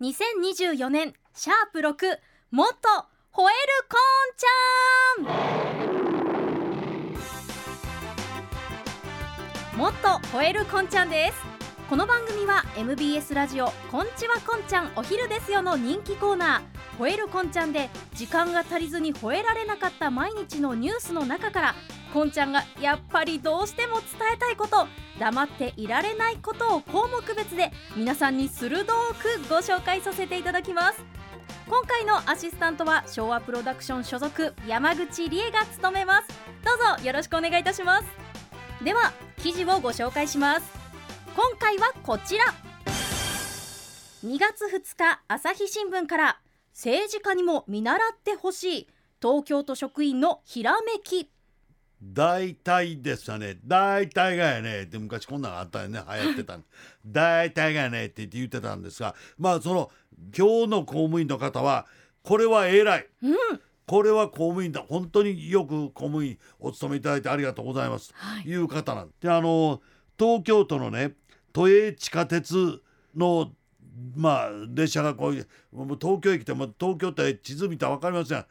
2024年シャープ6もっと吠えるコーンちゃん。もっと吠えるこんちゃんです。この番組は MBS ラジオこんちはこんちゃんお昼ですよの人気コーナー。吠えるこんちゃんで時間が足りずに吠えられなかった毎日のニュースの中からこんちゃんがやっぱりどうしても伝えたいこと黙っていられないことを項目別で皆さんに鋭くご紹介させていただきます。今回のアシスタントは昭和プロダクション所属山口理恵が務めます。どうぞよろしくお願いいたします。では記事をご紹介します。今回はこちら。2月2日朝日新聞から政治家にも見習ってほしい東京都職員のひらめき。大体ですよね。大体がやね。って昔こんなのあったよね。流行ってた 大体がやね。って言ってたんですがまあその今日の公務員の方はこれは偉い、うん、これは公務員だ。本当によく公務員お務めいただいてありがとうございます、はい。という方なんであの東京都のね都営地下鉄のまあ列車がこういう東京駅ってもう東京って地図見たら分かりません。あ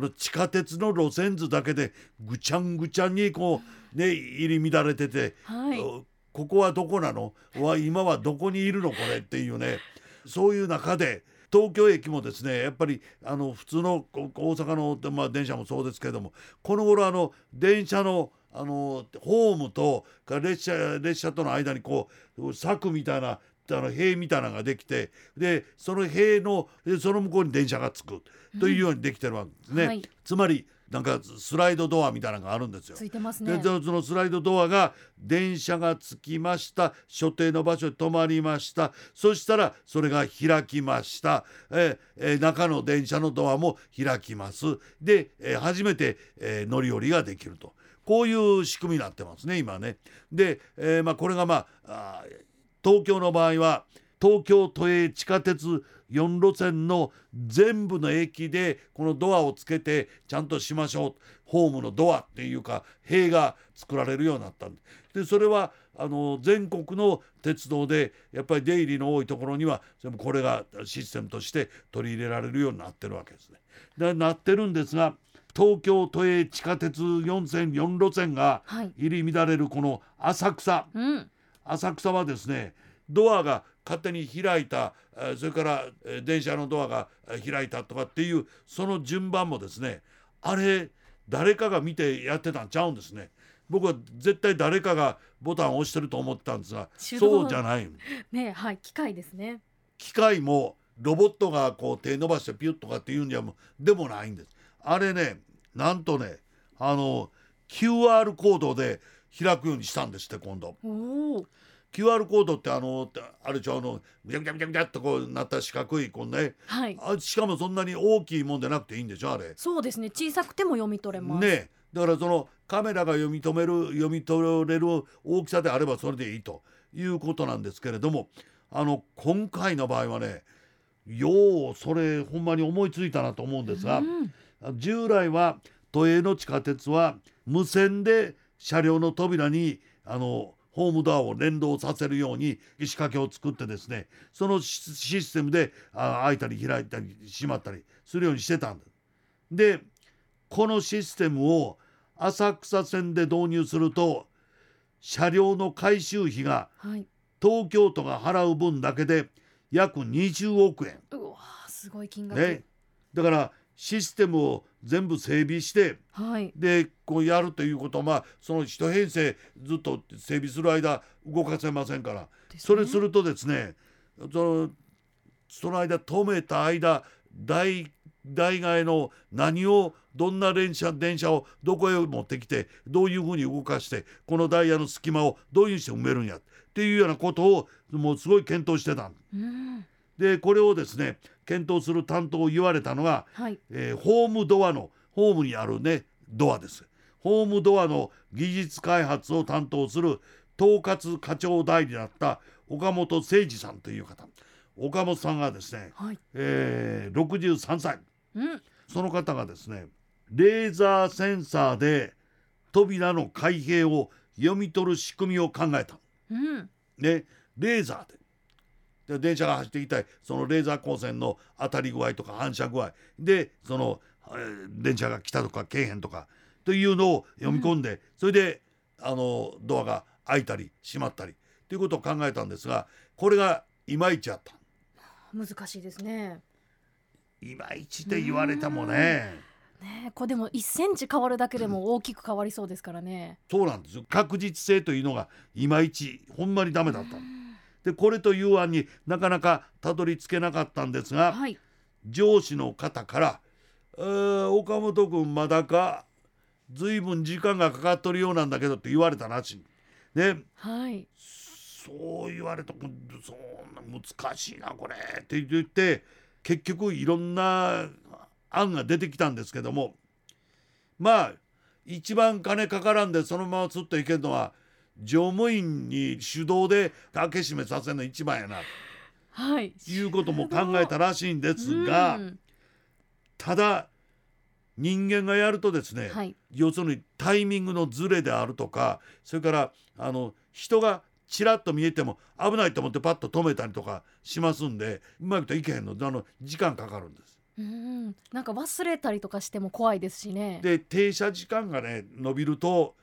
の地下鉄の路線図だけでぐちゃんぐちゃんにこうね入り乱れてて、はい。おここはどこなの？わ今はどこにいるの？これっていうねそういう中で東京駅もですねやっぱりあの普通のこ大阪の、まあ、電車もそうですけどもこの頃あの電車のあのホームとか列車列車との間にこう柵みたいなあの塀みたいなのができてでその塀のでその向こうに電車がつくというようにできてるわけですね。はい。つまりなんかスライドドアみたいなのがあるんですよ。ついてますでねそのスライドドアが電車が着きました所定の場所に止まりました。そしたらそれが開きました、えーえー中の電車のドアも開きます。で、えー初めて、えー乗り降りができるとこういう仕組みになってますね今ね。で、えーまあ、これがまあ東京の場合は東京都営地下鉄4路線の全部の駅でこのドアをつけてちゃんとしましょうホームのドアっていうか塀が作られるようになったんででそれはあの全国の鉄道でやっぱり出入りの多いところには全部これがシステムとして取り入れられるようになってるわけですね。でなってるんですが東京都営地下鉄4線4路線がはい。入り乱れるこの浅草。うん。浅草はですねドアが勝手に開いたえーそれからえー電車のドアがえー開いたとかっていうその順番もですねあれ誰かが見てやってたんちゃうんですね。僕は絶対誰かがボタンを押してると思ってたんですがそうじゃない。ねはい機械ですね。機械もロボットがこう手伸ばしてピュッとかっていうんじゃもでもないんです。あれねなんとねあの QR コードで開くようにしたんですって今度。QR コードってあのあれちゃうのビャビャビャビャっとこうなった四角いこのね。はい。あしかもそんなに大きいもんでなくていいんでしょあれ。そうですね。小さくても読み取れます。ねだからそのカメラが読み止める読み取れる大きさであればそれでいいということなんですけれどもあの今回の場合はねようそれほんまに思いついたなと思うんですが、うん従来は都営の地下鉄は無線で車両の扉にあのホームドアを連動させるように仕掛けを作ってですねそのシシステムであ開いたり開いたり閉まったりするようにしてたんです。でこのシステムを浅草線で導入すると車両の改修費がはい東京都が払う分だけで約20億円。うわーすごい金額、ね、だからシステムを全部整備してはい。でこうやるということはまあその一編成ずっと整備する間動かせませんから、ね。それするとですねそのその間止めた間代代替えの何をどんな電車電車をどこへ持ってきてどういうふうに動かしてこのダイヤの隙間をどういうふうにして埋めるんやっていうようなことをもうすごい検討してたん。うんでこれをですね検討する担当を言われたのがはい。えーホームドアのホームにあるねドアです。ホームドアの技術開発を担当する統括課長代理だった岡本誠二さんという方。岡本さんがですね、はい。えー63歳うん。その方がですねレーザーセンサーで扉の開閉を読み取る仕組みを考えた。うん。ねレーザーでで電車が走ってきたい。そのレーザー光線の当たり具合とか反射具合。でその、えー電車が来たとか来えへんとか。というのを読み込んで、それであのドアが開いたり閉まったり。ということを考えたんですがこれがいまいちあった。難しいですね。いまいちって言われてもね。ねえこれでも1センチ変わるだけでも大きく変わりそうですからね。そうなんですよ。確実性というのがいまいちほんまにダメだったのでこれという案になかなかたどり着けなかったんですが、はい。上司の方から「えー岡本君まだか随分時間がかかっとるようなんだけど」って言われたらしい。ね。はい。そう言われたそんな難しいなこれって言って結局いろんな案が出てきたんですけどもまあ一番金かからんでそのまますっといけるのは乗務員に手動で開け閉めさせるの一番やなはいということも考えたらしいんですが。うんただ人間がやるとですね、はい要するにタイミングのズレであるとかそれからあの人がちらっと見えても危ないと思ってパッと止めたりとかしますんでうまいこといけへんのであの時間かかるんです。うんなんか忘れたりとかしても怖いですしねで停車時間がね伸びると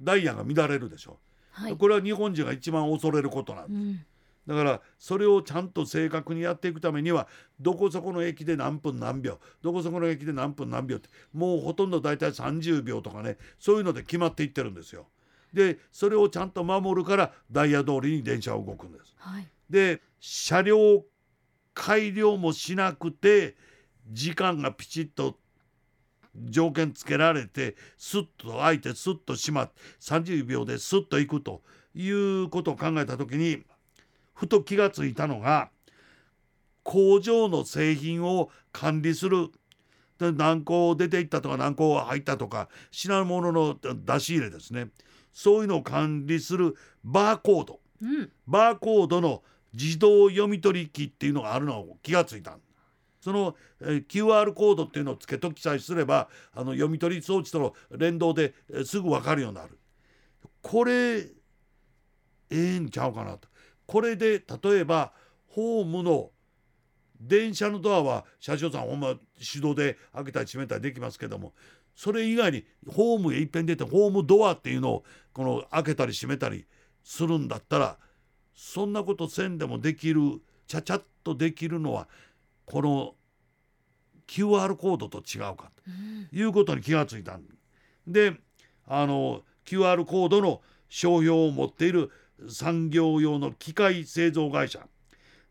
ダイヤが乱れるでしょ。はいこれは日本人が一番恐れることなんです。うんだからそれをちゃんと正確にやっていくためにはどこそこの駅で何分何秒どこそこの駅で何分何秒ってもうほとんど大体30秒とかねそういうので決まっていってるんですよ。でそれをちゃんと守るからダイヤ通りに電車は動くんです。はいで車両改良もしなくて時間がピチッと条件つけられてスッと開いてスッと閉まって30秒でスッと行くということを考えた時にふと気がついたのが工場の製品を管理する。で何個出ていったとか何個入ったとか品物の出し入れですね。そういうのを管理するバーコード。うん。バーコードの自動読み取り機っていうのがあるのを気がついたその、えー QR コードっていうのをつけときさえすればあの読み取り装置との連動で、えすぐ分かるようになる。これええんちゃうかなと。これで例えばホームの電車のドアは車掌さんほんま手動で開けたり閉めたりできますけどもそれ以外にホームへいっぺん出てホームドアっていうのをこの開けたり閉めたりするんだったらそんなことせんでもできるちゃちゃっとできるのはこの QR コードと違うかということに気がついたんであの QR コードの商標を持っている産業用の機械製造会社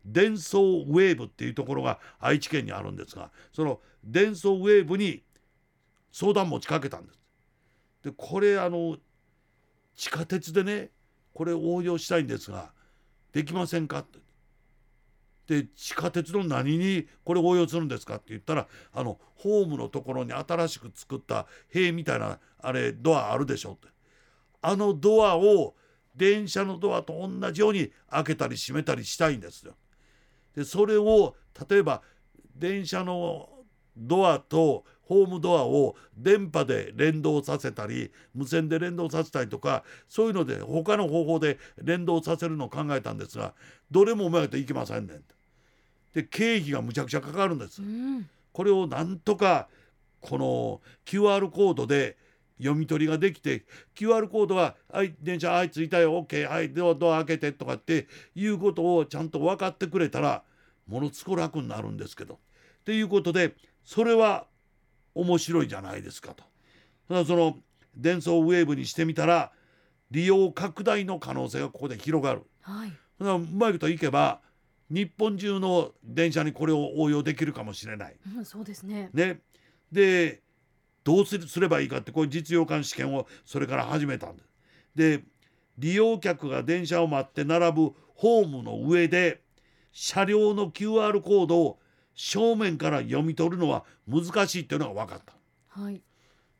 デンソーウェーブっていうところが愛知県にあるんですがそのデンソーウェーブに相談持ちかけたんです。でこれあの地下鉄でねこれ応用したいんですができませんかって。で地下鉄の何にこれ応用するんですかって言ったらあのホームのところに新しく作った塀みたいなあれドアあるでしょってあのドアを電車のドアと同じように開けたり閉めたりしたいんですよ。でそれを例えば電車のドアとホームドアを電波で連動させたり無線で連動させたりとかそういうので他の方法で連動させるのを考えたんですがどれもうまいといけませんねん。で経費がむちゃくちゃかかるんですう。んこれをなんとかこの QR コードで読み取りができて QR コードは「はい電車はい着いたよ OK はいドアドア開けて」とかっていうことをちゃんと分かってくれたらものすごく楽になるんですけど。ということでそれは面白いじゃないですかと。ただその伝送ウェーブにしてみたら利用拡大の可能性がここで広がる。はいだからうまいこといけば日本中の電車にこれを応用できるかもしれない。うんそうですねね、でどうするすればいいかってこういう実用化試験をそれから始めたんです。で利用客が電車を待って並ぶホームの上で車両の QR コードを正面から読み取るのは難しいっていうのが分かった。はい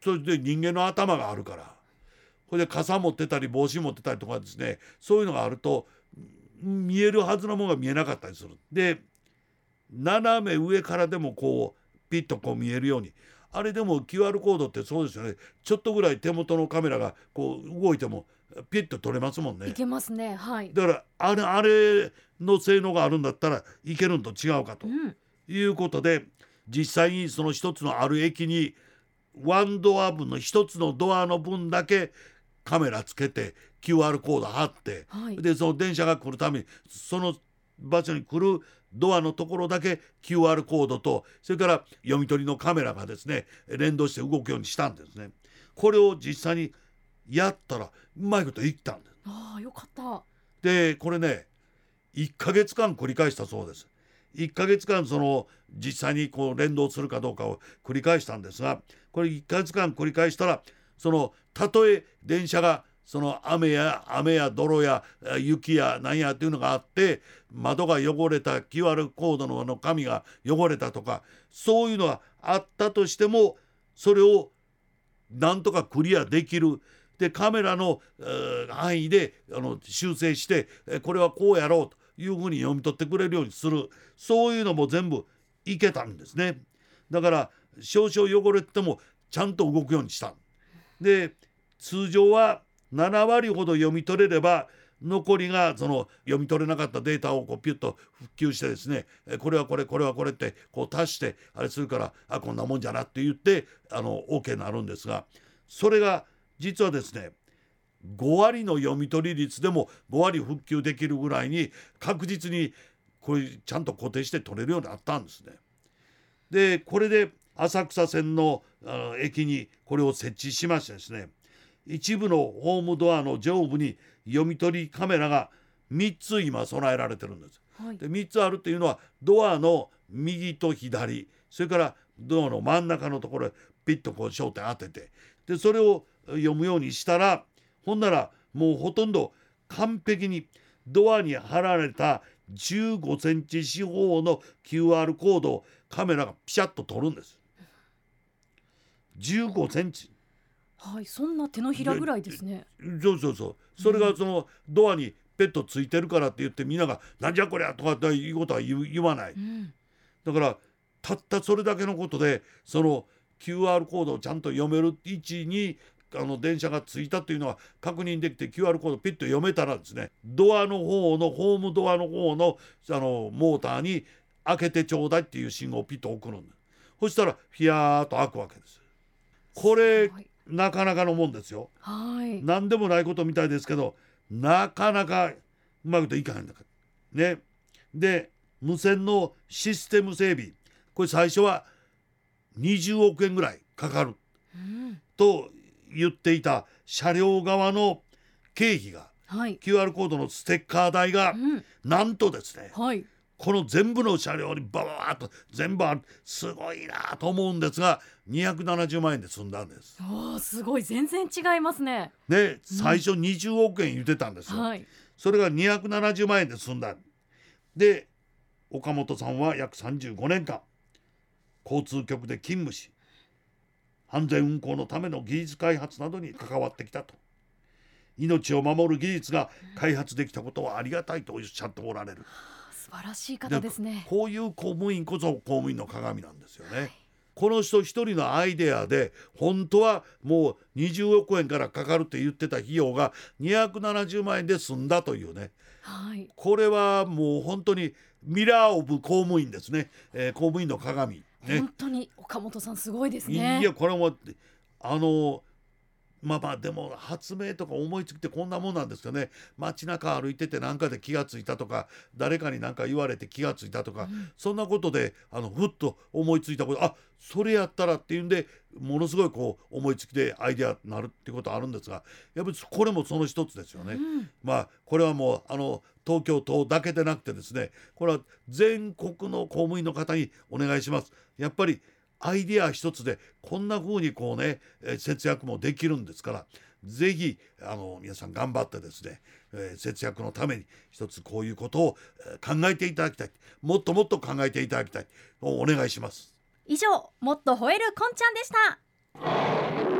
それで人間の頭があるからこれで傘持ってたり帽子持ってたりとかですねそういうのがあるとん見えるはずのものが見えなかったりする。で斜め上からでもこうピッとこう見えるように。あれでも QR コードってそうですよね。ちょっとぐらい手元のカメラがこう動いてもピッと取れますもんね。いけますね。はい。だからあれあれの性能があるんだったらいけるんと違うかと。うん。いうことで実際にその一つのある駅にワンドア分の一つのドアの分だけカメラつけて QR コード貼ってはいでその電車が来るためにその場所に来るドアのところだけ QR コードとそれから読み取りのカメラがですね連動して動くようにしたんですね。これを実際にやったらうまいこといったんです。ああよかったでこれね1ヶ月間繰り返したそうです。1ヶ月間その実際にこう連動するかどうかを繰り返したんですがこれ1ヶ月間繰り返したらそのたとえ電車がその雨や雨や泥や雪やなんやっていうのがあって窓が汚れた QR コードのの紙が汚れたとかそういうのがあったとしてもそれをなんとかクリアできる。でカメラの、範囲であの修正してこれはこうやろうというふうに読み取ってくれるようにする。そういうのも全部いけたんですね。だから少々汚れてもちゃんと動くようにした。で通常は7割ほど読み取れれば残りがその読み取れなかったデータをこうピュッと復旧してですねこれはこれこれはこれってこう足してあれするからあこんなもんじゃなって言ってあの OK になるんですがそれが実はですね5割の読み取り率でも5割復旧できるぐらいに確実にこれちゃんと固定して取れるようになったんですね。でこれで浅草線のあ駅にこれを設置しましてですね一部のホームドアの上部に読み取りカメラが3つ今備えられてるんです。はいで3つあるっていうのはドアの右と左それからドアの真ん中のところへピッとこう焦点当ててでそれを読むようにしたらほんならもうほとんど完璧にドアに貼られた15センチ四方の QR コードをカメラがピシャッと撮るんです。15センチはいそんな手のひらぐらいですね。そうそうそう。それがそのドアにペットついてるからって言ってみんなが「なんじゃこりゃ」とかっていうことは言わないうん。だからたったそれだけのことでその QR コードをちゃんと読める位置にあの電車が着いたというのは確認できて QR コードピッと読めたらですねドアの方のホームドアの方のあのモーターに開けてちょうだいっていう信号をピッと送るんそしたらフィヤーっと開くわけです。これなかなかのもんですよ。はい。何でもないことみたいですけどなかなかうまいこといかへんだか。らね。で無線のシステム整備。これ最初は20億円ぐらいかかる。うん。と言っていた車両側の経費がはい。QR コードのステッカー代がうん。なんとですねはいこの全部の車両にババーッと全部あるすごいなと思うんですが270万円で済んだんです。おーすごい全然違いますねで最初20億円言ってたんですよ。はいそれが270万円で済んだ。で岡本さんは約35年間交通局で勤務し安全運行のための技術開発などに関わってきたと命を守る技術が開発できたことはありがたいとおっしゃっておられる素晴らしい方ですね。こういう公務員こそ公務員の鏡なんですよね。この人一人のアイデアで本当はもう20億円からかかるって言ってた費用が270万円で済んだというね。はい。これはもう本当にミラー・オブ公務員ですね、えー公務員の鏡。ね。本当に岡本さんすごいですいねやこれもあのまあまあでも発明とか思いつきってこんなもんなんですよね街中歩いてて何かで気がついたとか誰かに何か言われて気がついたとか、うんそんなことであのふっと思いついたことあそれやったらっていうんでものすごいこう思いつきでアイデアになるっていうことあるんですがやっぱりこれもその一つですよね。うんまあこれはもうあの東京都だけでなくてですねこれは全国の公務員の方にお願いします。やっぱりアイデア一つでこんな風にこうね、え節約もできるんですから是非あの皆さん頑張ってですね、え節約のために一つこういうことを考えていただきたい。もっともっと考えていただきたい。お願いします。以上もっと吠えるこんちゃんでした。